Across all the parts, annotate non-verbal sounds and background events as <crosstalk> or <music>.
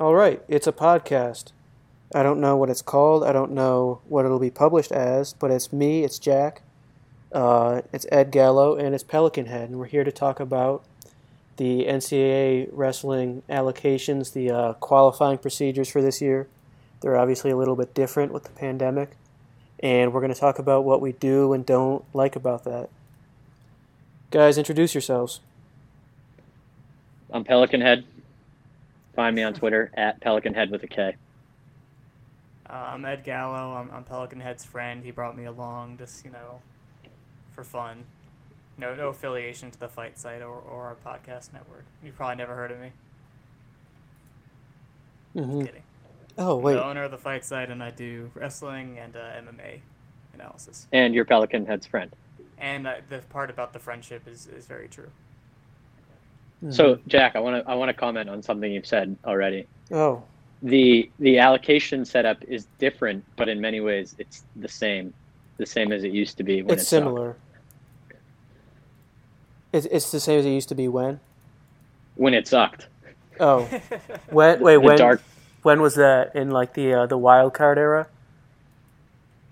All right, it's a podcast. I don't know what it's called. I don't know what it'll be published as, but it's me, it's Jack, uh, it's Ed Gallo, and it's Pelikan Head, and we're here to talk about the NCAA wrestling allocations, the uh, qualifying procedures for this year. They're obviously a little bit different with the pandemic, and we're going to talk about what we do and don't like about that. Guys, introduce yourselves. I'm Pelikan Head. Find me on Twitter at Pelikan Head with a K. Uh, I'm Ed Gallo. I'm, I'm Pelikan Head's friend. He brought me along just, you know, for fun. No, no affiliation to the fight site or, or our podcast network. You've probably never heard of me. Mm-hmm. Kidding. Oh, I'm wait. the owner of the fight site, and I do wrestling and uh, MMA analysis. And you're Pelikan Head's friend. And uh, the part about the friendship is, is very true. So, Jack, I want to I want to comment on something you've said already. Oh, The the allocation setup is different, but in many ways it's the same, the same as it used to be when it's it sucked. similar. It's, it's the same as it used to be when? When it sucked. Oh, <laughs> when, wait, the when, dark. when was that? In like the uh, the wild card era?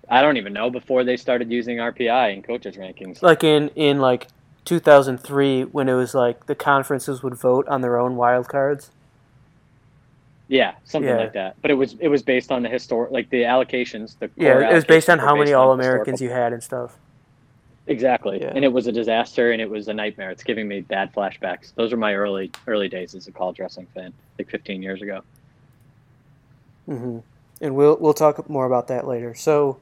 I don't even know before they started using RPI in coaches rankings. Like in, in like 2003 when it was like the conferences would vote on their own wild cards? Yeah, something Yeah. like that. But it was it was based on the historic, like the allocations. The Yeah, core it was based on how many based on All Americans you had and stuff. Exactly, Yeah. and it was a disaster, and it was a nightmare. It's giving me bad flashbacks. Those are my early early days as a college wrestling fan, like 15 years ago. hmm And we'll we'll talk more about that later. So,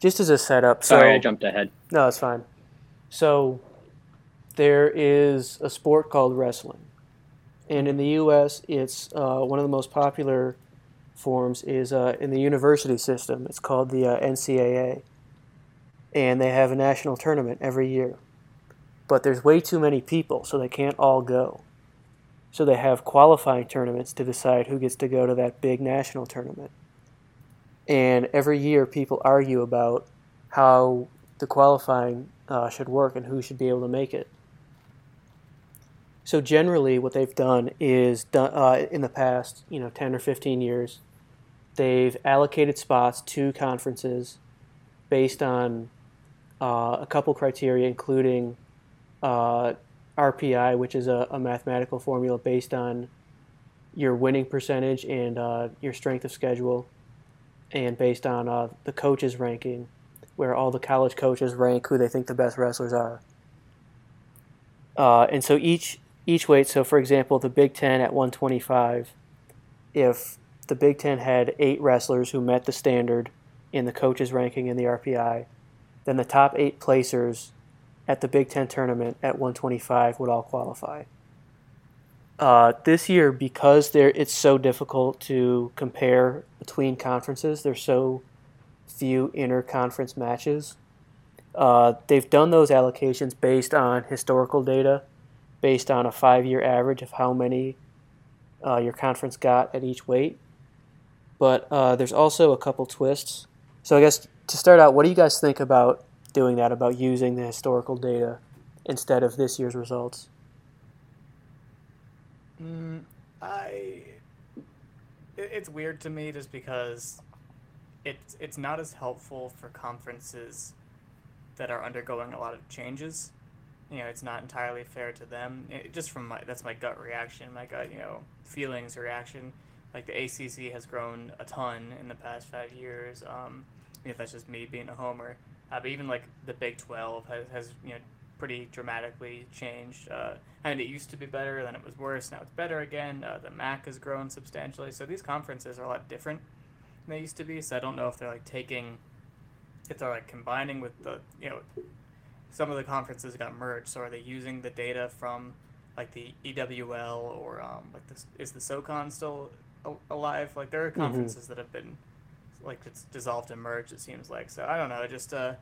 just as a setup, so Sorry, I jumped ahead. No, it's fine. So, there is a sport called wrestling, and in the U.S., it's uh, one of the most popular forms is uh, in the university system. It's called the uh, NCAA, and they have a national tournament every year. But there's way too many people, so they can't all go. So they have qualifying tournaments to decide who gets to go to that big national tournament. And every year, people argue about how the qualifying uh, should work and who should be able to make it. So generally, what they've done is uh, in the past, you know, ten or fifteen years, they've allocated spots to conferences based on uh, a couple criteria, including uh, RPI, which is a, a mathematical formula based on your winning percentage and uh, your strength of schedule, and based on uh, the coaches ranking, where all the college coaches rank who they think the best wrestlers are. Uh, and so each each weight, so for example, the Big Ten at 125, if the Big Ten had eight wrestlers who met the standard in the coaches ranking in the RPI, then the top eight placers at the Big Ten tournament at 125 would all qualify. Uh, this year, because there it's so difficult to compare between conferences, there's so few inter-conference matches. Uh, they've done those allocations based on historical data, based on a five-year average of how many uh, your conference got at each weight. But uh, there's also a couple twists. So I guess to start out, what do you guys think about doing that? About using the historical data instead of this year's results? Mm, I. It, it's weird to me just because it's it's not as helpful for conferences that are undergoing a lot of changes. You know, it's not entirely fair to them. It, just from my that's my gut reaction, my gut you know feelings reaction. Like the ACC has grown a ton in the past five years. Um, if that's just me being a homer, uh, but even like the Big Twelve has, has you know pretty dramatically changed. Uh, and it used to be better, then it was worse. Now it's better again. Uh, the MAC has grown substantially. So these conferences are a lot different than they used to be. So I don't know if they're like taking, if they're like combining with the, you know, some of the conferences got merged. So are they using the data from like the EWL or um, like this? Is the SoCon still alive? Like there are conferences that have been like it's dissolved and merged. It seems like. So I don't know. I just uh,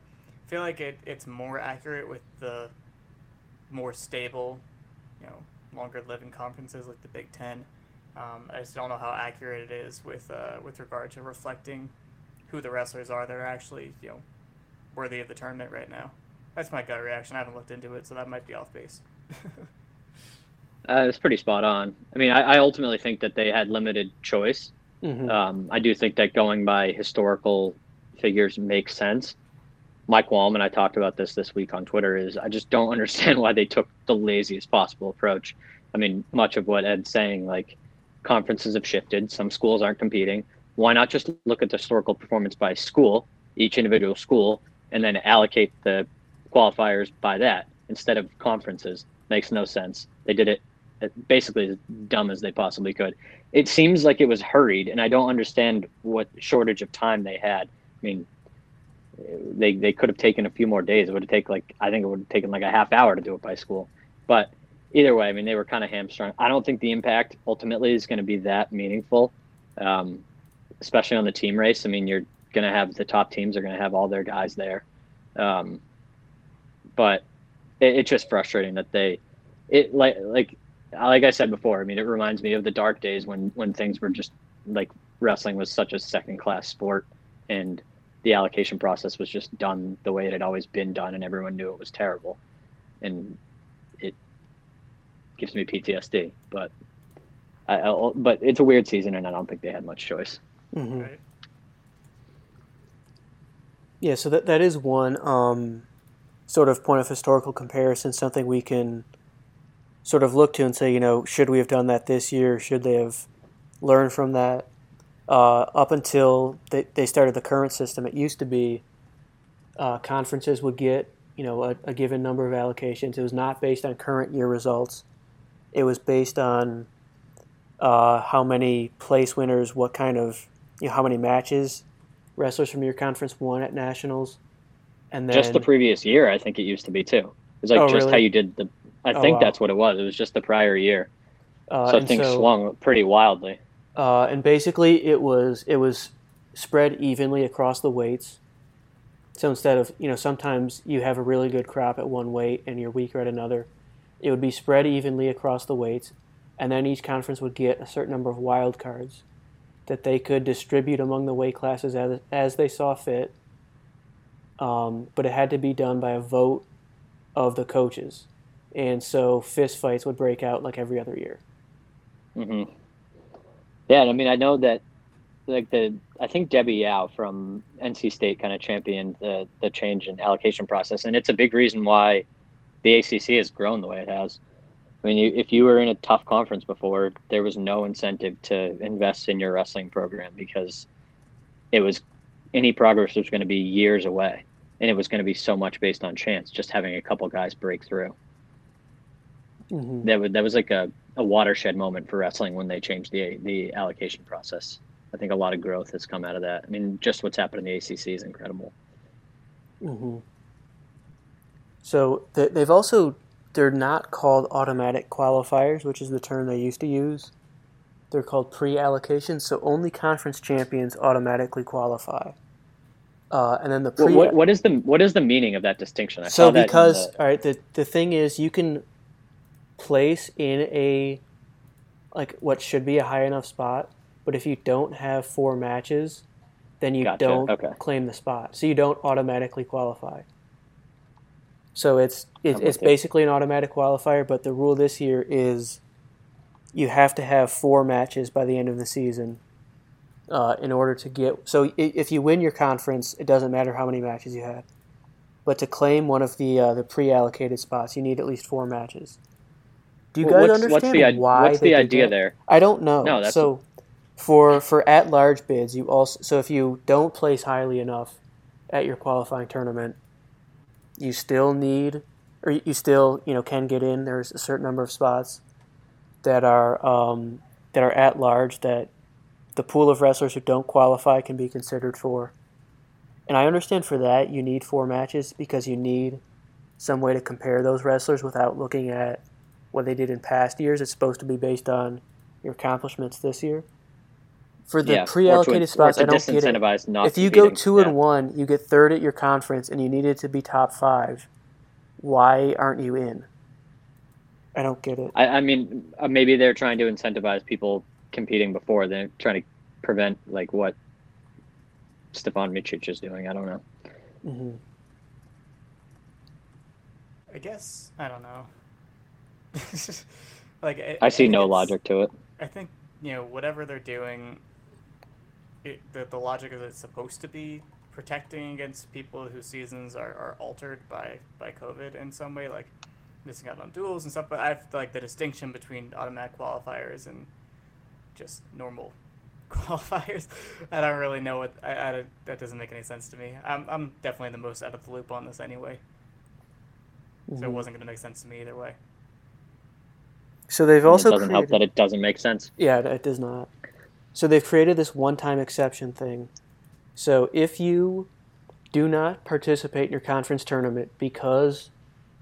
feel like it, it's more accurate with the more stable, you know, longer living conferences like the Big Ten. Um, I just don't know how accurate it is with uh, with regard to reflecting who the wrestlers are that are actually you know worthy of the tournament right now. That's my gut reaction. I haven't looked into it, so that might be off base. <laughs> Uh, it's pretty spot on. I mean, I, I ultimately think that they had limited choice. Mhm. Um, I do think that going by historical figures makes sense. My qualm, and I talked about this this week on Twitter, is I just don't <laughs> understand why they took the laziest possible approach. I mean, much of what Ed's saying, like conferences have shifted, some schools aren't competing. Why not just look at the historical performance by school, each individual school, and then allocate the qualifiers by that instead of conferences? Makes no sense. They did it uh, basically as dumb as they possibly could. It seems like it was hurried, and I don't understand what shortage of time they had. I mean, they they could have taken a few more days. It would have taken like I think it would have taken like a half hour to do it by school. But either way, I mean, they were kind of hamstrung. I don't think the impact ultimately is going to be that meaningful, um, especially on the team race. I mean, you're going to have the top teams are going to have all their guys there, um, but it, it's just frustrating that they it like like like I said before. I mean, it reminds me of the dark days when when things were just like wrestling was such a second class sport and the allocation process was just done the way it had always been done and everyone knew it was terrible and it gives me PTSD but I, I, but it's a weird season and I don't think they had much choice Mhm. Right. Yeah, so that that is one um, sort of point of historical comparison, something we can sort of look to and say, you know, should we have done that this year? Should they have learned from that? Uh, up until they, they started the current system, it used to be uh, conferences would get, you know, a, a given number of allocations. It was not based on current year results. It was based on uh, how many place winners, what kind of, you know, how many matches wrestlers from your conference won at nationals, and then just the previous year I think it used to be too it was like Oh, just how you did the I Oh, think wow. that's what it was it was just the prior year uh, so things so, swung pretty wildly Uh, and basically, it was it was spread evenly across the weights. So instead of you know sometimes you have a really good crop at one weight and you're weaker at another, it would be spread evenly across the weights, and then each conference would get a certain number of wild cards that they could distribute among the weight classes as as they saw fit. Um, but it had to be done by a vote of the coaches, and so fist fights would break out like every other year. hmm Yeah, I mean, I know that like the I think Debbie Yao from NC State kind of championed the the change in allocation process, and it's a big reason why the ACC has grown the way it has. I mean, you, if you were in a tough conference before, there was no incentive to invest in your wrestling program because it was any progress was going to be years away, and it was going to be so much based on chance, just having a couple guys break through Mm-hmm. that was that was like a, a watershed moment for wrestling when they changed the the allocation process. I think a lot of growth has come out of that. I mean, just what's happened in the ACC is incredible. hmm So th- they've also they're not called automatic qualifiers, which is the term they used to use. They're called pre-allocations. So only conference champions automatically qualify. Uh, and then the What, pre. what, what is the what is the meaning of that distinction? I so because the- all right, the the thing is you can place in a like what should be a high enough spot, but if you don't have four matches, then you Gotcha, don't okay. claim the spot. So you don't automatically qualify. So it's it, it's basically an automatic qualifier, but the rule this year is you have to have four matches by the end of the season uh, in order to get. So if you win your conference, it doesn't matter how many matches you had. But to claim one of the uh, the pre-allocated spots, you need at least four matches. Do you Wh- guys what's, understand what's the, why? what's the idea there? I don't know. No, that's- so for for at large bids, you also so if you don't place highly enough at your qualifying tournament, you still need or you still you know can get in. There's a certain number of spots that are um, that are at large that the pool of wrestlers who don't qualify can be considered for. And I understand for that you need four matches because you need some way to compare those wrestlers without looking at what they did in past years. It's supposed to be based on your accomplishments this year. For the yeah, pre-allocated spots, I don't get it. If you go two Yeah. and one, you get third at your conference, and you needed to be top five. Why aren't you in? I don't get it. I, I mean, uh, maybe they're trying to incentivize people competing before. They're trying to prevent like what Stevan Mićić is doing. I don't know. hmm I guess I don't know. <laughs> like I, I see think no logic to it. I think you know whatever they're doing, it, the the logic is it's supposed to be protecting against people whose seasons are, are altered by by COVID in some way, like missing out on duels and stuff. But I feel like the distinction between automatic qualifiers and just normal <laughs> qualifiers, I don't really know what I, I that doesn't make any sense to me. I'm I'm definitely the most out of the loop on this anyway, so it Mhm. wasn't gonna make sense to me either way. So they've And also it doesn't help that it doesn't make sense. Yeah, it- it does not. So they've created this one-time exception thing. So if you do not participate in your conference tournament because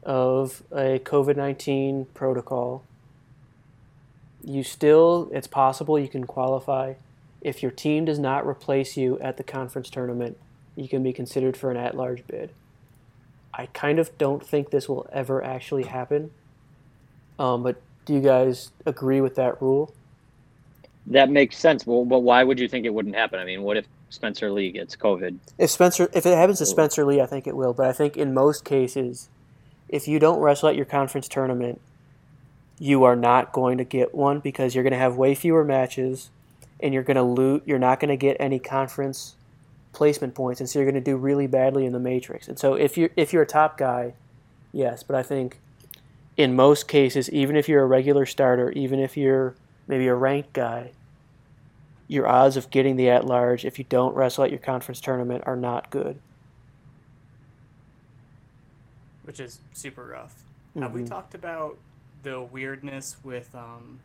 of a COVID-19 protocol, you still it's possible you can qualify. If your team does not replace you at the conference tournament, you can be considered for an at-large bid. I kind of don't think this will ever actually happen. Um, but do you guys agree with that rule? That makes sense. Well, but why would you think it wouldn't happen? I mean, what if Spencer Lee gets COVID? If Spencer, if it happens to Spencer Lee, I think it will. But I think in most cases, if you don't wrestle at your conference tournament, you are not going to get one because you're going to have way fewer matches, and you're going to lose. You're not going to get any conference placement points, and so you're going to do really badly in the matrix. And so if you're if you're a top guy, yes. But I think in most cases, even if you're a regular starter, even if you're maybe a ranked guy, your odds of getting the at large if you don't wrestle at your conference tournament are not good. which is super rough. Have we Mhm. talked about the weirdness with um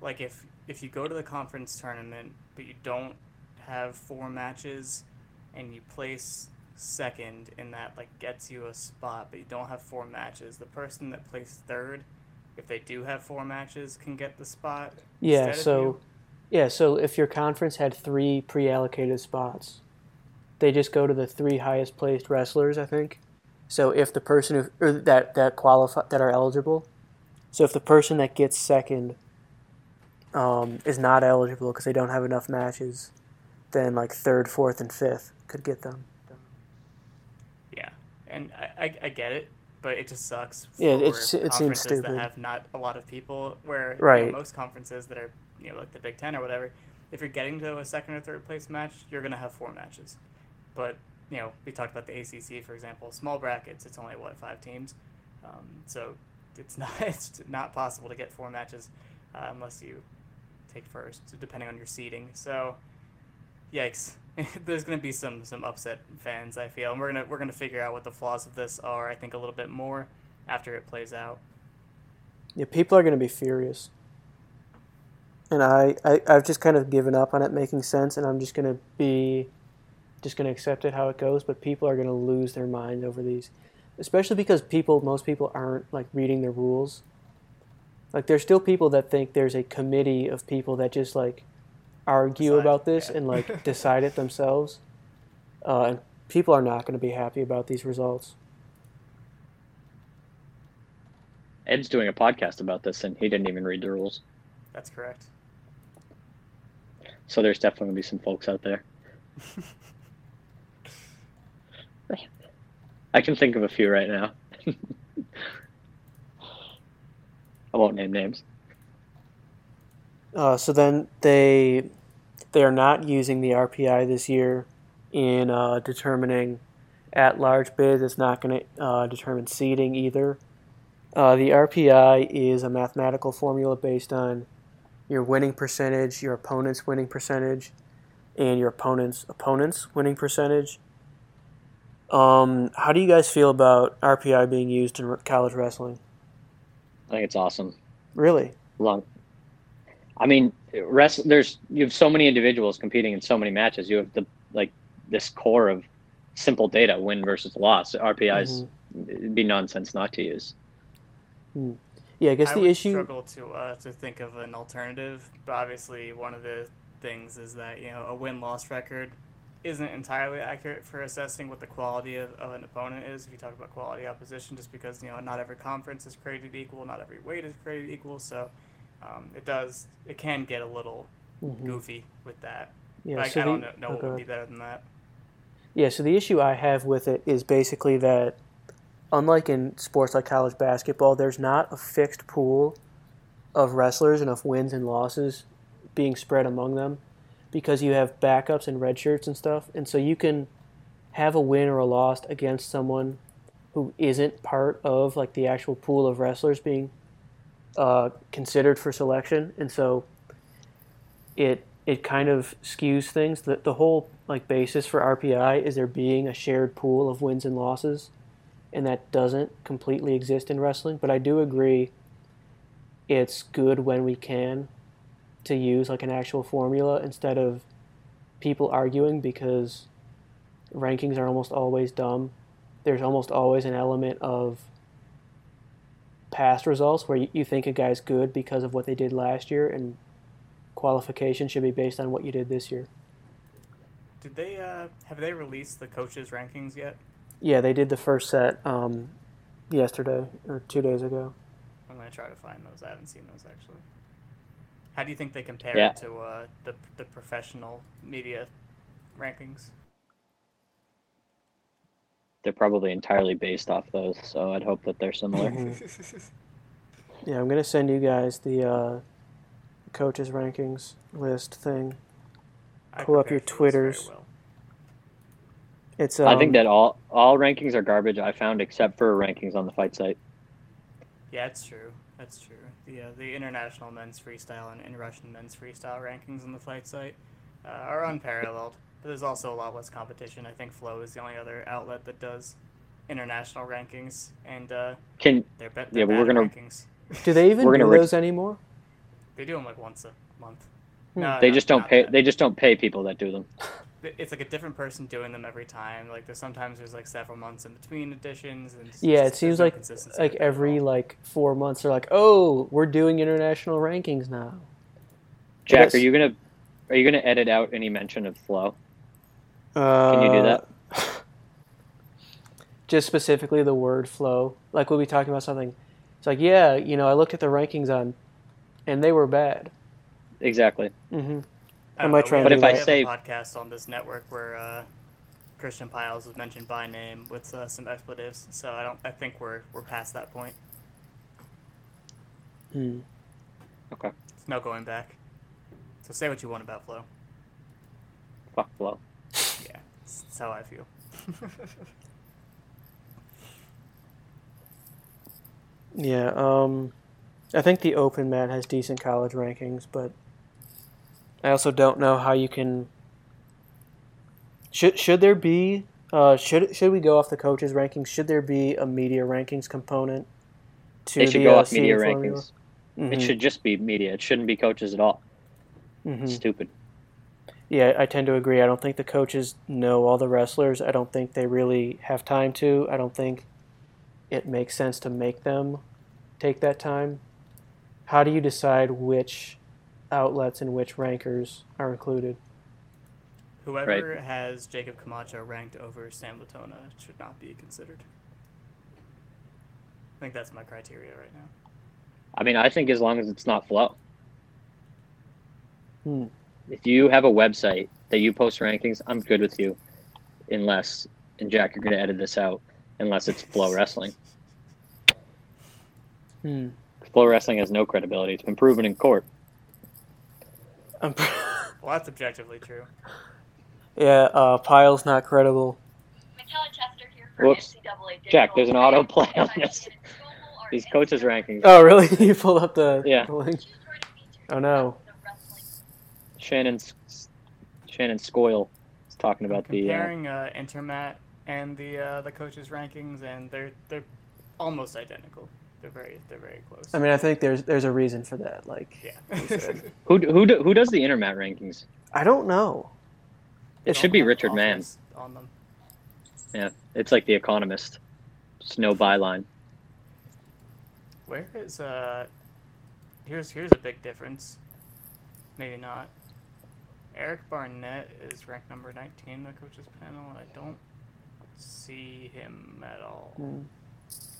like if if you go to the conference tournament but you don't have four matches and you place second and that like gets you a spot but you don't have four matches, the person that placed third, if they do have four matches, can get the spot. Yeah, so yeah, so if your conference had three pre-allocated spots, they just go to the three highest placed wrestlers, I think. So if the person who or that that qualify that are eligible, so if the person that gets second um, is not eligible because they don't have enough matches, then like third, fourth, and fifth could get them. Yeah, and I, I, I get it, but it just sucks. Yeah, for it's- it seems stupid. That have not a lot of people. Where you know, Right. most conferences that are you know like the Big Ten or whatever, if you're getting to a second or third place match, you're gonna have four matches. But you know, we talked about the ACC for example. Small brackets, it's only what five teams, um, so it's <laughs> not it's not possible to get four matches uh, unless you take first, depending on your seeding. So, yikes. <laughs> There's going to be some some upset fans, I feel, and we're gonna we're gonna figure out what the flaws of this are. I think a little bit more after it plays out. Yeah, people are going to be furious. And I, I, I've just kind of given up on it making sense, and I'm just going to be, just going to accept it how it goes. But people are going to lose their mind over these, especially because people, most people aren't like reading the rules. Like, there's still people that think there's a committee of people that just like argue Decide, about this yeah. and like <laughs> decide it themselves. Uh, and people are not going to be happy about these results. Ed's doing a podcast about this, and he didn't even read the rules. That's correct. So there's definitely gonna be some folks out there. <laughs> I can think of a few right now. I won't name names. Uh, so then they they are not using the RPI this year in uh, determining at-large bids. It's not going to uh, determine seeding either. Uh, the RPI is a mathematical formula based on your winning percentage, your opponent's winning percentage, and your opponent's opponent's winning percentage. Um, how do you guys feel about RPI being used in college wrestling? I think it's awesome. Really? Long. I mean, rest. There's you have so many individuals competing in so many matches. You have the like this core of simple data, win versus loss. RPIs it'd be nonsense not to use. Yeah, I guess I the would issue. struggle to uh, to think of an alternative, but obviously one of the things is that you know a win loss record isn't entirely accurate for assessing what the quality of, of an opponent is. If you talk about quality opposition, just because you know not every conference is created equal, not every weight is created equal, so um, it does it can get a little Mhm. goofy with that. Yeah, But I, so I don't know, know oh, what would be better than that. Yeah, so the issue I have with it is basically that, unlike in sports like college basketball, there's not a fixed pool of wrestlers, enough wins and losses being spread among them because you have backups and red shirts and stuff. And so you can have a win or a loss against someone who isn't part of like the actual pool of wrestlers being uh, considered for selection. And so it it kind of skews things. The, the whole like basis for RPI is there being a shared pool of wins and losses, and that doesn't completely exist in wrestling. But I do agree, it's good when we can to use like an actual formula instead of people arguing because rankings are almost always dumb. There's almost always an element of past results where you, you think a guy's good because of what they did last year and qualification should be based on what you did this year. Did they uh, have they released the coaches rankings yet? Yeah, they did the first set um, yesterday or two days ago. I'm gonna try to find those. I haven't seen those actually. How do you think they compare Yeah. to uh, the the professional media rankings? They're probably entirely based off those, so I'd hope that they're similar. Mhm. <laughs> Yeah, I'm gonna send you guys the uh, coaches rankings list thing. Pull up your for this very Twitters. well. It's um, I think that all all rankings are garbage. I found except for rankings on the fight site. Yeah, it's true. That's true. The uh, the international men's freestyle and, and Russian men's freestyle rankings on the fight site uh, are unparalleled. But there's also a lot less competition. I think Flow is the only other outlet that does international rankings, and uh, Can they're, be- Yeah, they're but we're gonna- rankings. <laughs> do they even we're do gonna rip- those anymore? They do them like once a month. Hmm. No, they no, just don't not pay? that. They just don't pay people that do them. <laughs> It's like a different person doing them every time. Like there's sometimes there's like several months in between editions, and it's Yeah, just- it seems no like like with it at every all. like four months they're like, oh, we're doing international rankings now. Jack, guess- are you gonna are you gonna edit out any mention of flow? Uh, Can you do that? <laughs> Just specifically the word flow. Like we'll be talking about something. It's like, yeah, you know, I looked at the rankings on, and they were bad. Exactly. hmm I I don't might know, try we and But if I say- podcast on this network where uh, Christian Pyles was mentioned by name with uh, some expletives, so I don't. I think we're we're past that point. Hmm. There's no going back. So say what you want about Flow. Fuck flow. Yeah, that's that's how I feel. <laughs> Yeah. Um, I think the open mat has decent college rankings, but I also don't know how you can. Should should there be? Uh, should should we go off the coaches rankings? Should there be a media rankings component to They should the go uh, off media formula? rankings. It Mhm, should just be media. It shouldn't be coaches at all. mhm. Stupid. Yeah, I tend to agree. I don't think the coaches know all the wrestlers. I don't think they really have time to. I don't think it makes sense to make them take that time. How do you decide which outlets in which rankers are included? Whoever has Jakob Camacho ranked over Sam Latona should not be considered. I think that's my criteria right now. I mean, I think as long as it's not flow. Hmm. If you have a website that you post rankings, I'm good with you. Unless, and Jack, you're going to edit this out, unless it's flow <laughs> wrestling. Hmm. Flow wrestling has no credibility. It's been proven in court. I'm <laughs> Well, that's objectively true. yeah, uh, Pyles not credible. Michaela Chester here for Whoops. Jack, there's an I am autoplay on this. in global or These coaches rankings. Oh, really? <laughs> you pulled up the, Yeah. the link? She's joining me to Oh, no. discuss Shannon, Shannon Scovel is talking about the. Uh, comparing uh, Intermat and the uh, the coaches rankings, and they're they're almost identical. They're very they're very close. I mean, I think there's there's a reason for that. Like, yeah. <laughs> who who do- who does the intermat rankings? I don't know. It should be Richard Mann. On them. Yeah, it's like The Economist. Just no byline. Where is uh? Here's here's a big difference. Maybe not. Eric Barnett is ranked number 19 in the coaches panel. and I don't see him at all. Hmm.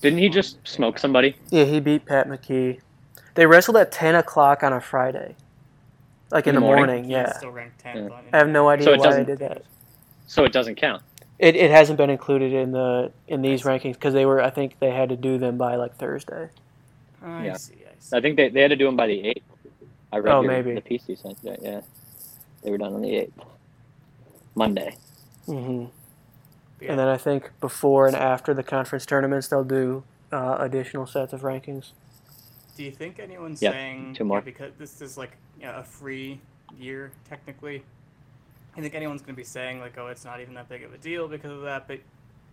Didn't he just smoke somebody? Yeah, he beat Pat McKee. They wrestled at 10 o'clock on a Friday. Like in, In the the morning? morning, yeah. still ranked 10th Yeah. I have no idea So it why they doesn't- did that. So it doesn't count. It, it hasn't been included in the in these rankings because they were I think they had to do them by like Thursday. I Yeah. see. I Nice. I think they, they had to do them by the eighth. I read Oh, your, maybe. the piece you sent. Yeah, yeah, they were done on the eighth, Monday. hmm Yeah. And then I think before and after the conference tournaments, they'll do uh, additional sets of rankings. Do you think anyone's Yep, saying two more. yeah, because this is like you know, a free year technically? I think anyone's going to be saying like, "Oh, it's not even that big of a deal because of that," but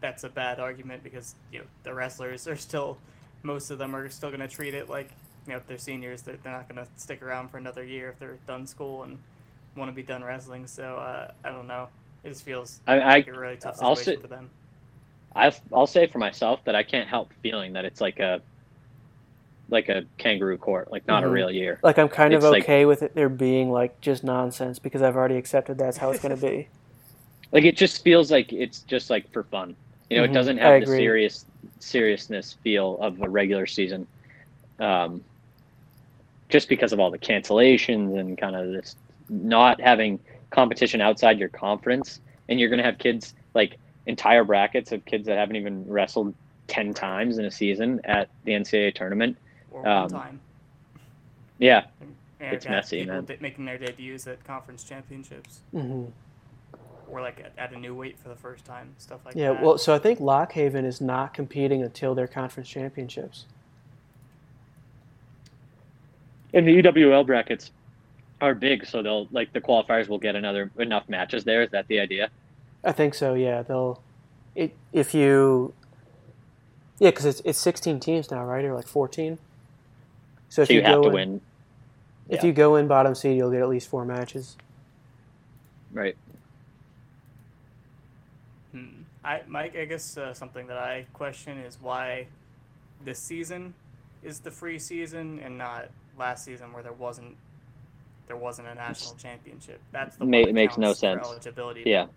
that's a bad argument because you know the wrestlers are still, most of them are still going to treat it like you know if they're seniors, they're, they're not going to stick around for another year if they're done school and want to be done wrestling. So uh, I don't know. It just feels I, I like a really tough I'll situation sit- for them. I I'll say for myself that I can't help feeling that it's like a like a kangaroo court, like not Mhm. a real year. Like I'm kind of It's like- okay with it there being like just nonsense because I've already accepted that's how it's going to be. <laughs> <laughs> Like it just feels like it's just like for fun. You know, Mhm, it doesn't have the serious seriousness feel of a regular season. Um, just because of all the cancellations and kind of this not having competition outside your conference, and you're going to have kids like entire brackets of kids that haven't even wrestled ten times in a season at the NCAA tournament. Or um, one time. Yeah, And it's messy, people man. de- making their debuts at conference championships. hmm or like at, at a new weight for the first time, stuff like Yeah, that. Yeah, well, so I think Lock Haven is not competing until their conference championships. In the EWL brackets are big, so they'll like the qualifiers will get another enough matches there. Is that the idea? I think so. Yeah, they'll. It, if you. Yeah, because it's it's 16 teams now, right, or like 14. So if So you have go to in, win, If yeah. you go in bottom seed, you'll get at least four matches. right? Hmm. I, Mike, I guess uh, something that I question is why this season is the free season and not last season where there wasn't there wasn't a national championship. That's the Ma- one that makes no sense. Eligibility. Yeah.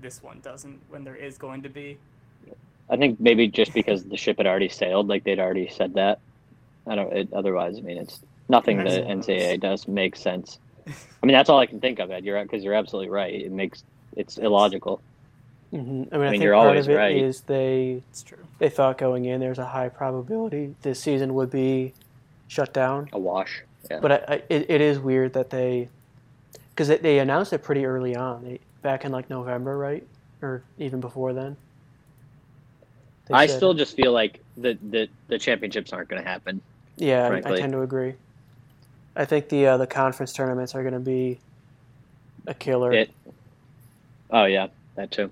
This one doesn't. When there is going to be. I think maybe just because the ship had already sailed, like they'd already said that. I don't. It, otherwise, I mean, it's nothing the NCAA does makes sense. <laughs> I mean, that's all I can think of. Ed, you're because you're absolutely right. It makes it's illogical. hmm I mean, I, mean, think you're part always of it is right. they It's true. they thought going in there's a high probability this season would be shut down. A wash. Yeah. But I, I, it, it is weird that they, because they, they announced it pretty early on, they, back in like November, right, or even before then. They I said- still just feel like the the, the championships aren't going to happen. yeah, I, I tend to agree. I think the uh, the conference tournaments are going to be a killer. It. Oh yeah, that too.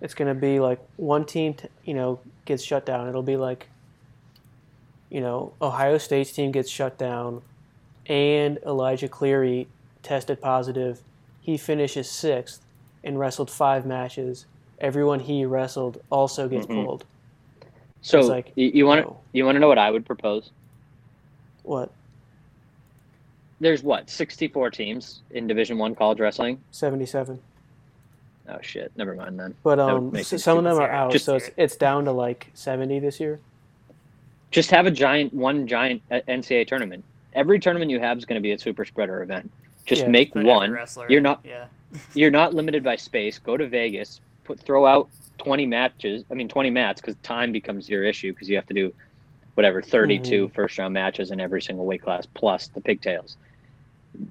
It's going to be like one team, t- you know, gets shut down. It'll be like, you know, Ohio State's team gets shut down, and Elijah Cleary tested positive. He finishes sixth and wrestled five matches. Everyone he wrestled also gets Mhm. pulled. So like, you, want to oh, you want to know what I would propose? what There's what 64 teams in Division One college wrestling. seventy-seven? Oh shit, never mind then. But um, make s- it some of them are out, Just- so it's it's down to like seventy this year. Just have a giant one giant uh, NCAA tournament. Every tournament you have is going to be a super spreader event. Just Yeah. make one. wrestler, You're not- Yeah. <laughs> You're not limited by space. Go to Vegas. Put throw out 20 matches. I mean 20 mats because time becomes your issue because you have to do whatever 32 mm-hmm. first round matches in every single weight class plus the pigtails.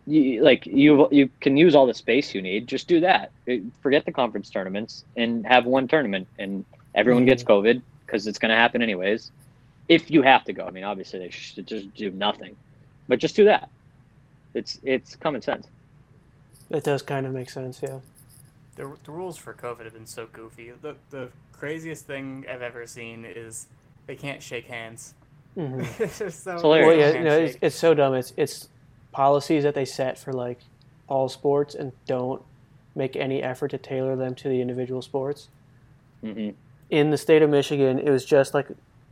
You, like you you can use all the space you need. Just do that. Uh, forget the conference tournaments and have one tournament and everyone gets mm-hmm. COVID because it's going to happen anyways. If you have to go, I mean, obviously they should just do nothing, but just do that. It's it's common sense. It does kind of make sense, yeah. The, the rules for COVID have been so goofy. The the craziest thing I've ever seen is they can't shake hands. hmm <laughs> it's just so hilarious. Well, yeah, can't you know, it's, it's so dumb. It's it's policies that they set for like all sports and don't make any effort to tailor them to the individual sports. hmm In the state of Michigan, it was just like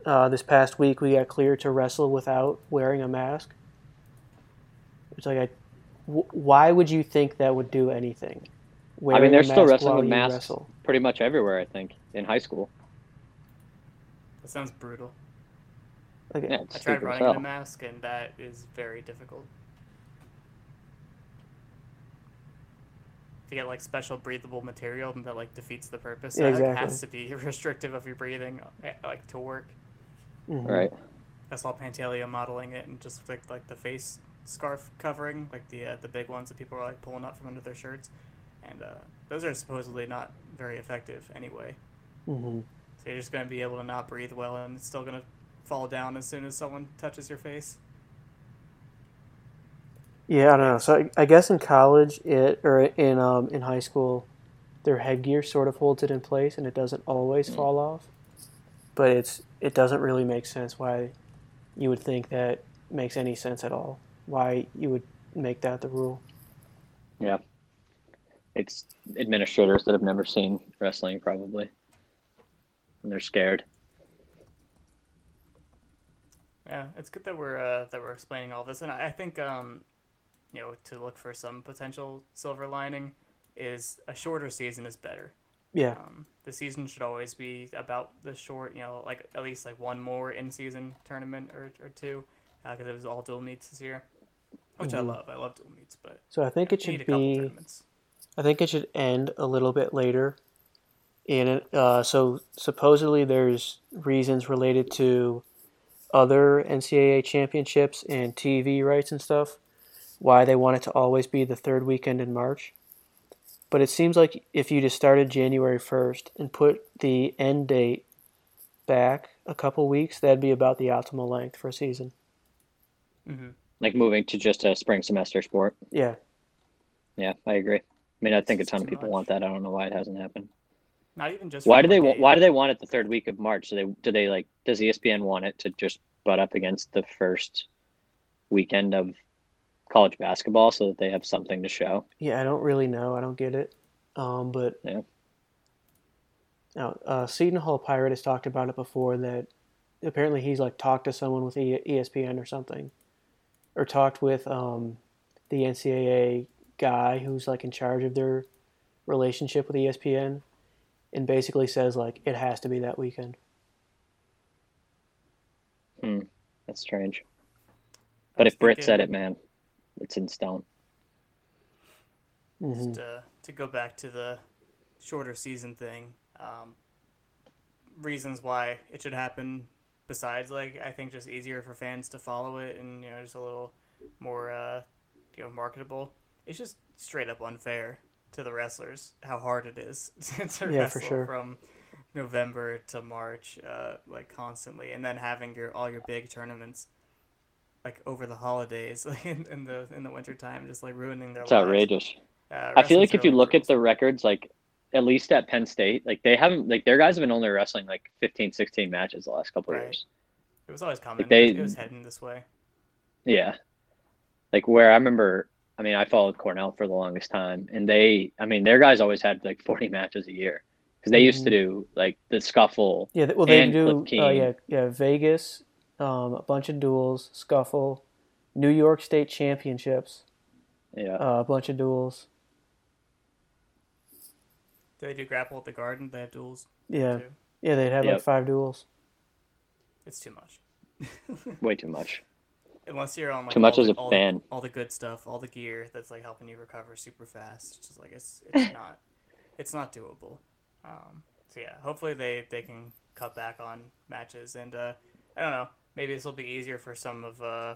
uh, this past week we got cleared to wrestle without wearing a mask. It's like, I, w- why would you think that would do anything? I mean, they're still wrestling while with masks wrestle. pretty much everywhere. I think in high school. That sounds brutal. Like, Yeah, I tried stupid as running in a mask, and that is very difficult. To get like special breathable material, then that like defeats the purpose. Yeah, That exactly. has to be <laughs> restrictive of your breathing, eh, like to work. mhm. Right. I saw Pantaleo modeling it and just like like the face scarf covering, like the uh, the big ones that people are like pulling up from under their shirts, and uh, those are supposedly not very effective anyway. hmm So you're just gonna be able to not breathe well, and it's still gonna fall down as soon as someone touches your face. Yeah, I don't know. So I, I guess in college, it or in um, in high school, their headgear sort of holds it in place, and it doesn't always Mm. fall off. But it's it doesn't really make sense why you would think that makes any sense at all. Why you would make that the rule? Yeah. It's administrators that have never seen wrestling, probably. And they're scared. Yeah, it's good that we're uh, that we're explaining all this, and I, I think um, you know to look for some potential silver lining is a shorter season is better. Yeah, Um, the season should always be about the short, you know, like at least like one more in-season tournament or, or two, because it was all dual meets this year, which I Mhm. love. I love dual meets, but so I think it should be. I think it should end a little bit later. In it, uh, so supposedly there's reasons related to other NCAA championships and TV rights and stuff why they want it to always be the third weekend in March. But it seems like if you just started January 1st and put the end date back a couple weeks, that'd be about the optimal length for a season. hmm Like moving to just a spring semester sport. Yeah. Yeah, I agree. I mean, I think a ton of people much. want that. I don't know why it hasn't happened. Not even just. Why do they like, want? Why do they want it the third week of March? Do they do they like? Does ESPN want it to just butt up against the first weekend of college basketball so that they have something to show? Yeah, I don't really know. I don't get it. Um, but Yeah. now, uh, Seton Hall Pirate has talked about it before that apparently he's like talked to someone with E- ESPN or something, or talked with um, the NCAA guy who's like in charge of their relationship with ESPN, and basically says like it has to be that weekend. Hmm, That's strange. But if Britt said it, man, it's in stone. hmm Just uh, to go back to the shorter season thing, um, reasons why it should happen. Besides, like I think just easier for fans to follow it, and you know, just a little more, uh, you know, marketable. It's just straight up unfair to the wrestlers how hard it is <laughs> to Yeah, for wrestle sure. from November to March, uh, like constantly, and then having your all your big tournaments like over the holidays, <laughs> like in, in the in the wintertime, just like ruining their It's lives. outrageous. Uh, I feel like if you look at the records, like at least at Penn State, like they haven't, like their guys have been only wrestling like 15, 16 matches the last couple of Right. years. It was always coming. they- it was heading this way. Yeah. Like where I remember, I mean, I followed Cornell for the longest time, and they, I mean, their guys always had like 40 matches a year because they used to do like the scuffle. Yeah, well they do. Cliff Uh, yeah, yeah, Vegas, um, a bunch of duels, scuffle, New York State championships, Yeah. uh, a bunch of duels. Do they do grapple at the garden? They have duels Yeah, too. yeah, they'd have like five duels. It's too much. <laughs> Way too much. Unless you're on like Too much all as the, a all fan. The, all the good stuff, all the gear that's like helping you recover super fast. It's just like it's it's <laughs> not it's not doable. Um, so yeah, hopefully they they can cut back on matches and uh, I don't know. Maybe this will be easier for some of uh,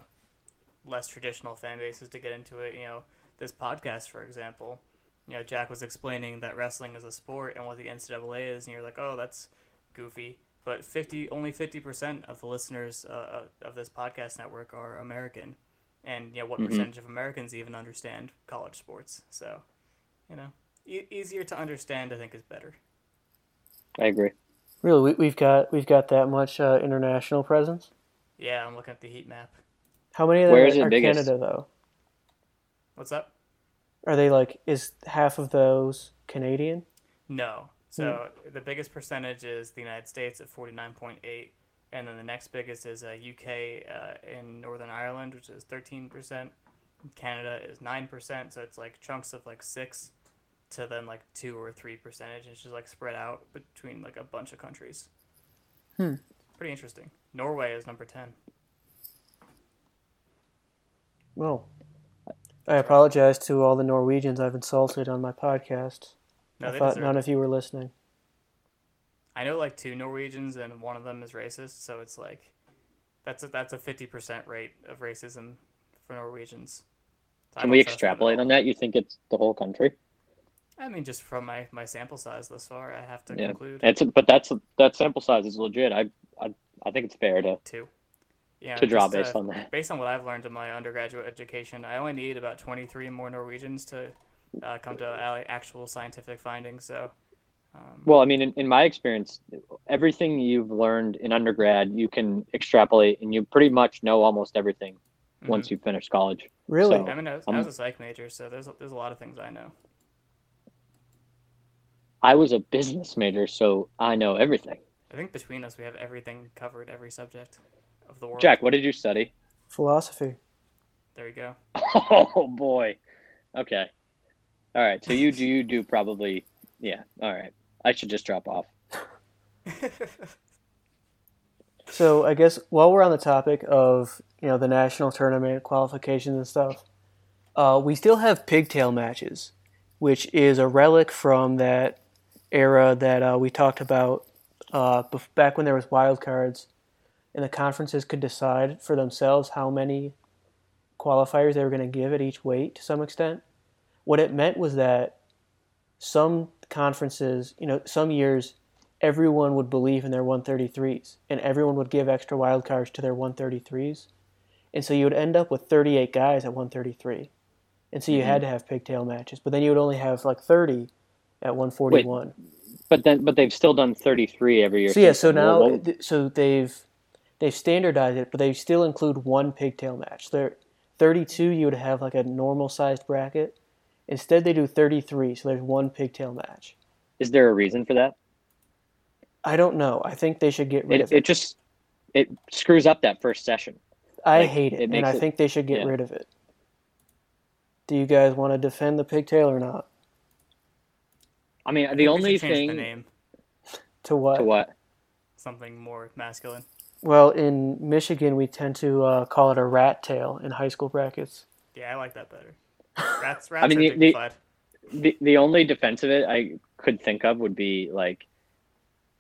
less traditional fan bases to get into it. You know, this podcast, for example. You know, Jack was explaining that wrestling is a sport and what the NCAA is, and you're like, oh, that's goofy. But fifty, only fifty percent of the listeners uh, of this podcast network are American, and you know what Mhm. percentage of Americans even understand college sports. So, you know, e- easier to understand, I think, is better. I agree. Really, we, we've got we've got that much uh, international presence. Yeah, I'm looking at the heat map. How many of them Where is it are biggest? Canada though? What's up? Are they like is half of those Canadian? No. So the biggest percentage is the United States at 49.8, and then the next biggest is uh, UK uh, in Northern Ireland, which is 13%. Canada is 9%, so it's like chunks of like 6 to then like 2 or 3 percentage. It's just like spread out between like a bunch of countries. Hmm. Pretty interesting. Norway is number 10. Well, I apologize to all the Norwegians I've insulted on my podcast. No, I thought deserve none it. of you were listening. I know like two Norwegians and one of them is racist, so it's like That's a, that's a fifty percent rate of racism for Norwegians. I Can we trust them at extrapolate on that? You think it's the whole country? I mean, just from my, my sample size thus far, I have to Yeah. conclude It's but that's that sample size is legit. I I, I think it's fair to two. Yeah, to draw just, based uh, on that. based on what I've learned in my undergraduate education, I only need about 23 more Norwegians to uh, come to actual scientific findings. So, um, Well, I mean, in, in my experience, everything you've learned in undergrad, you can extrapolate, and you pretty much know almost everything mhm. once you finish college. Really? So- I mean, I was, I Um, was a psych major, so there's there's a lot of things I know. I was a business major, so I know everything. I think between us, we have everything covered, every subject of the world. Jack, what did you study? Philosophy. There you go. <laughs> Oh boy. Okay. All right. So you do you do probably yeah. All right. I should just drop off. <laughs> So I guess while we're on the topic of you know the national tournament qualifications and stuff, uh, we still have pigtail matches, which is a relic from that era that uh, we talked about uh, back when there was wild cards, and the conferences could decide for themselves how many qualifiers they were going to give at each weight to some extent. What it meant was that some conferences, you know, some years everyone would believe in their 133s and everyone would give extra wild cards to their 133s. And so you would end up with 38 guys at 133. And so you had mm-hmm. to have pigtail matches, but then you would only have like 30 at 141. But then but they've still done 33 every year. so yeah, so now so they've they've standardized it, but they still include one pigtail match. There 32 you would have like a normal sized bracket. Instead they do 33, so there's one pigtail match. is there a reason for that? I don't know. I think they should get rid It, of it. it just it screws up that first session. I Like, hate it, it and I it- think they should get yeah. rid of it. Do you guys want to defend the pigtail or not? I mean, I the we only thing the name To what? to what? something more masculine. Well, in Michigan, we tend to uh, call it a rat tail in high school brackets. Yeah, I like that better. <laughs> Rats, rats mean, are the- the- dignified. The the only defense of it I could think of would be like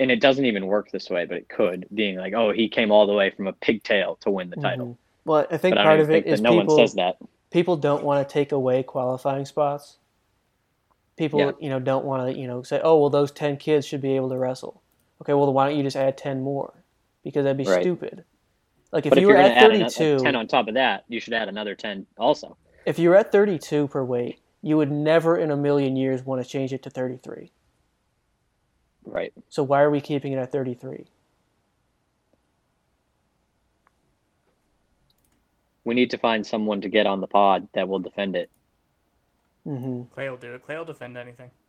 and it doesn't even work this way, but it could, being like, oh, he came all the way from a pigtail to win the title. Mhm. Well, I think But part don't of even it think is that no people one says that. people don't want to take away qualifying spots. People, Yeah. you know, don't want to, you know, say, "Oh, well, those ten kids should be able to wrestle." Okay, well, why don't you just add ten more? Because that'd be Right. stupid. Like if but you if were at to add another, thirty-two, like, 10 on top of that, you should add another 10 also. if you were at thirty-two per weight, you would never in a million years want to change it to thirty-three. Right. So why are we keeping it at 33? We need to find someone to get on the pod that will defend it. hmm Clay will do it. Clay will defend anything. <laughs>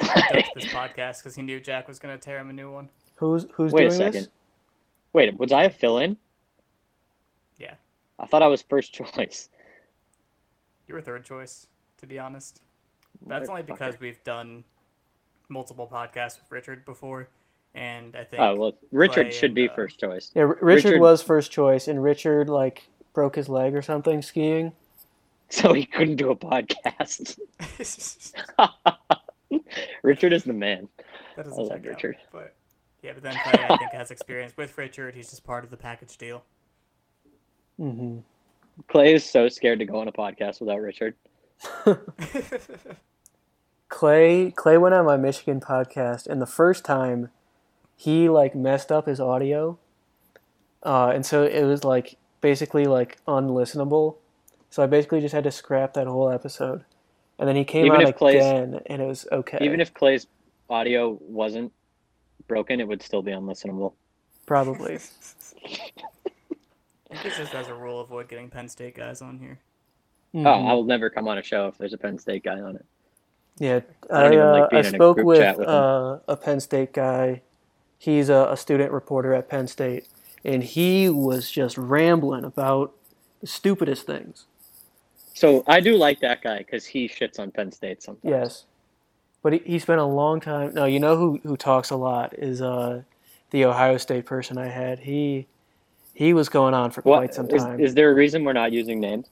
He does this podcast because he knew Jack was going to tear him a new one. Who's who's Wait a second. this? Wait, was I a fill in? Yeah. I thought I was first <laughs> choice. You were third choice, to be honest. That's only because we've done multiple podcasts with Richard before, and I think Oh, well, Richard Clay should be uh, first choice. Yeah, R- Richard, Richard- was first choice, and Richard like broke his leg or something skiing. <laughs> So he couldn't do a podcast. <laughs> Richard is the man. that I doesn't love check out. Richard. But yeah, but then Clay I think has experience with Richard. He's just part of the package deal. hmm Clay is so scared to go on a podcast without Richard. <laughs> Clay Clay went on my Michigan podcast, and the first time he like messed up his audio, uh, and so it was like basically like unlistenable. So I basically just had to scrap that whole episode, and then he came Even out if Clay's- again, and it was okay. Even if Clay's audio wasn't broken, it would still be unlistenable. probably. <laughs> I think it's just as a rule avoid getting Penn State guys on here. Oh, Mhm. I will never come on a show if there's a Penn State guy on it. Yeah, I don't I, even like uh, I being in a spoke with, with uh, a Penn State guy. He's a, a student reporter at Penn State, and he was just rambling about the stupidest things. So I do like that guy because he shits on Penn State sometimes. Yes, but he, he spent a long time. No, you know who who talks a lot is uh, the Ohio State person I had. He he was going on for What quite some time. is there a reason we're not using names?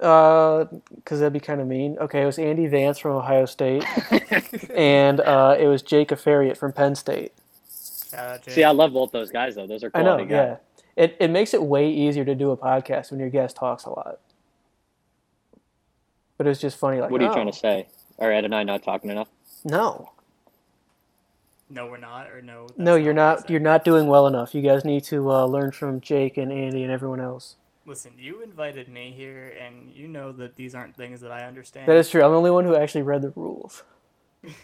Uh, because that'd be kind of mean. Okay, it was Andy Vance from Ohio State, <laughs> and uh, it was Jake Ferriet from Penn State. Shout out, Jake. See, I love both those guys though. Those are I know, quality yeah. It it makes it way easier to do a podcast when your guest talks a lot. But it's just funny. Like, What are you oh, trying to say? Are Ed and I not talking enough? No, No, we're not, or no. that's no, you're what I not. You're not doing well enough. You guys need to uh, learn from Jake and Andy and everyone else. Listen, you invited me here, and you know that these aren't things that I understand. That is true. I'm the only one who actually read the rules.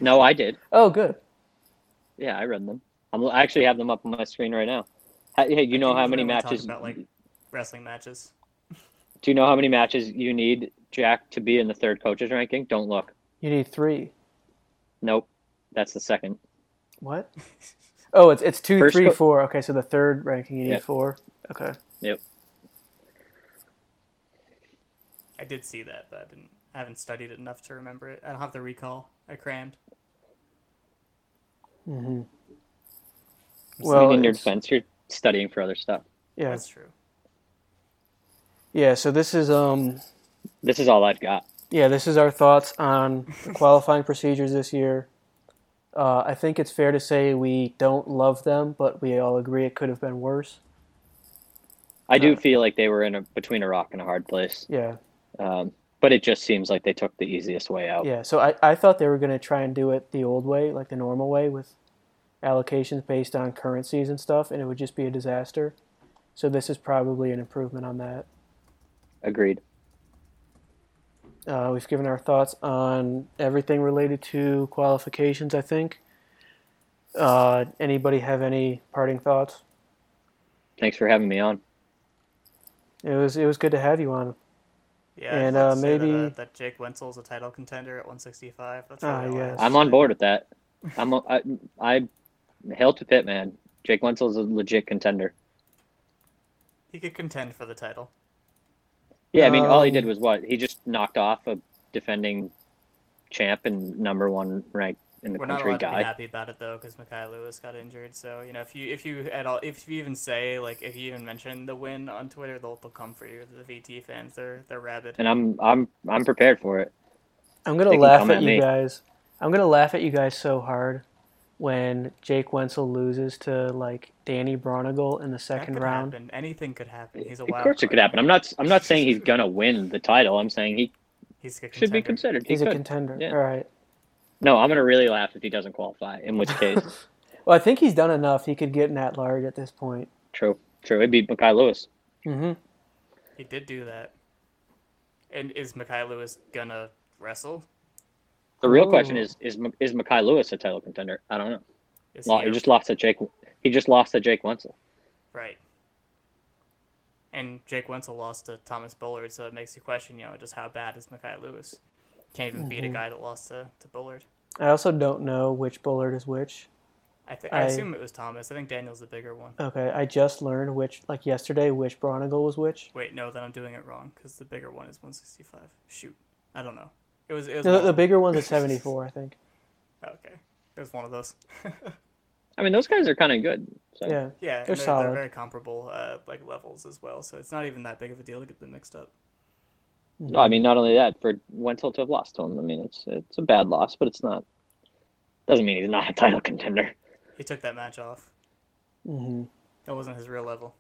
No, I did. Oh, good. Yeah, I read them. I'm, I actually have them up on my screen right now. Hey, hey, you know think how many matches? about, like- wrestling matches. Do you know how many matches you need, Jack, to be in the third coaches ranking? Don't look. You need three. Nope, that's the second. What? <laughs> Oh, it's it's two, First three, co- four. Okay, so the third ranking you need Yeah. four. Okay. Yep. I did see that, but I didn't. I haven't studied it enough to remember it. I don't have the recall. I crammed. Mm-hmm. Well, Well, in your defense, you're studying for other stuff. Yeah. That's true. Yeah. So this is um This is all I've got. Yeah this is our thoughts on the qualifying procedures this year. Uh, I think it's fair to say we don't love them, but we all agree it could have been worse. I do Uh, feel like they were in a between a rock and a hard place, Yeah. um, but it just seems like they took the easiest way out. Yeah. So I, I thought they were going to try and do it the old way, like the normal way, with allocations based on currencies and stuff, and it would just be a disaster. So this is probably an improvement on that. Agreed. Uh, we've given our thoughts on everything related to qualifications. I think. Uh, anybody have any parting thoughts? Thanks for having me on. It was it was good to have you on. Yeah, And, I'd uh, to say that, maybe- uh, that Jake Wentzel's a title contender at 165. That's Ah, really yes. I'm on board with that. I'm a- I, I hail to Pitt, man. Jake Wentzel's a legit contender. He could contend for the title. Yeah, I mean, all he did Um, was what? He just knocked off a defending champ and number one ranked in the We're not country allowed to be guy. happy about it though, because Mekhi Lewis got injured. So you know, if you if you at all, if you even say like, if you even mention the win on Twitter, they'll, they'll come for you. The VT fans, they're they're rabid. And I'm I'm I'm prepared for it. I'm gonna They laugh at at you guys. I'm gonna laugh at you guys so hard when Jake Wentzel loses to like Danny Braunagel in the That second could round. happen. Anything could happen. He's a Of wild course, it could happen. I'm not I'm not <laughs> saying he's gonna win the title. I'm saying he He's should be contender. considered. He He's a could. contender. Yeah. All right. No, I'm gonna really laugh if he doesn't qualify. In which case, <laughs> Well, I think he's done enough. He could get in at large at this point. true, true. It'd be Mekhi Lewis. hmm He did do that. And is Mekhi Lewis gonna wrestle? The real question is is M- is Mekhi Lewis a title contender? I don't know. Is Lo- he He just lost to Jake. He just lost to Jake Wentzel. right? And Jake Wentzel lost to Thomas Bullard, so it makes you question, you know, just how bad is Mekhi Lewis? Can't even beat a Mhm. guy that lost to, to Bullard. I also don't know which Bullard is which. I think I, I- assume it was Thomas. I think Daniel's the bigger one. Okay, I just learned which, like yesterday, which Braunagel was which. Wait, no, then I'm doing it wrong because the bigger one is 165. Shoot, I don't know. It was it was The, the bigger one's at <laughs> 74, I think. Okay, it was one of those. <laughs> I mean, those guys are kind of good. So. Yeah. yeah, They're they're, solid. they're very comparable uh, like levels as well. So it's not even that big of a deal to get them mixed up. No, I mean, not only that, for Wentzel to have lost to him, I mean, it's it's a bad loss, but it's not. Doesn't mean he's not a title contender. He took that match off. hmm That wasn't his real level.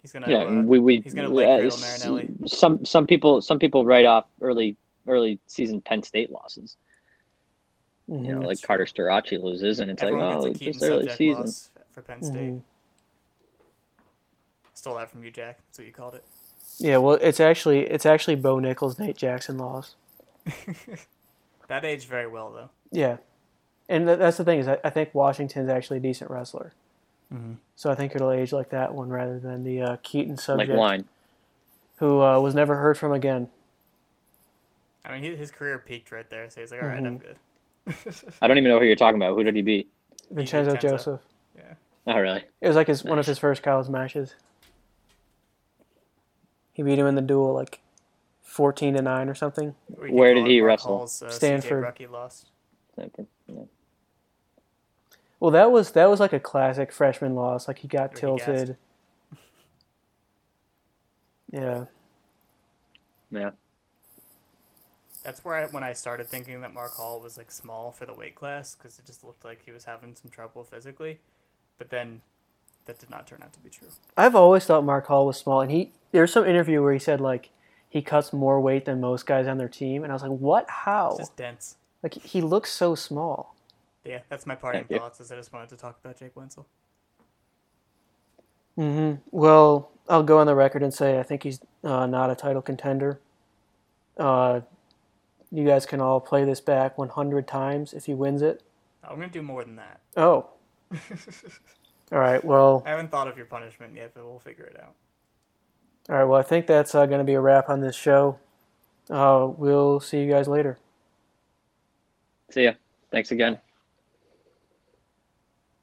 He's gonna. yeah, uh, we we he's gonna leg uh, Marinelli. some some people some people write off early early season Penn State losses. You know, like Carter Starocci loses, and it's everyone like, oh, it's just early subject season. for Penn State. hmm Stole that from you, Jack. That's what you called it. Yeah, well, it's actually it's actually Bo Nickal's, Nate Jackson loss. <laughs> That aged very well though. Yeah, and th- that's the thing is I, I think Washington's actually a decent wrestler, Mm-hmm. so I think it'll age like that one rather than the uh, Keaton Subjeck, Like wine. who uh, was never heard from again. I mean, he, his career peaked right there, so he's like, all right, I'm good. <laughs> I don't even know who you're talking about. Who did he beat? Vincenzo Vincenzo. Joseph. yeah. Oh, really? It was like his one of his first college matches. He beat him in the duel like fourteen to nine or something. We Where did he wrestle? Hall's, uh, Stanford. Rucky lost. Stanford, yeah. Well, that was that was like a classic freshman loss. Like he got Where he tilted. Yeah. Yeah. That's where I, when I started thinking that Mark Hall was like small for the weight class because it just looked like he was having some trouble physically. But then that did not turn out to be true. I've always thought Mark Hall was small, and he there's some interview where he said like he cuts more weight than most guys on their team, and I was like, what? How? It's just dense. Like he looks so small. Yeah, that's my parting Thank you. thoughts. Is I just wanted to talk about Jake Wentzel. hmm Well, I'll go on the record and say I think he's uh, not a title contender. Uh, you guys can all play this back 100 times if he wins it. I'm gonna do more than that. Oh, <laughs> all right. Well, I haven't thought of your punishment yet, but we'll figure it out. all right. Well, I think that's uh, going to be a wrap on this show. Uh, we'll see you guys later. See ya. Thanks again.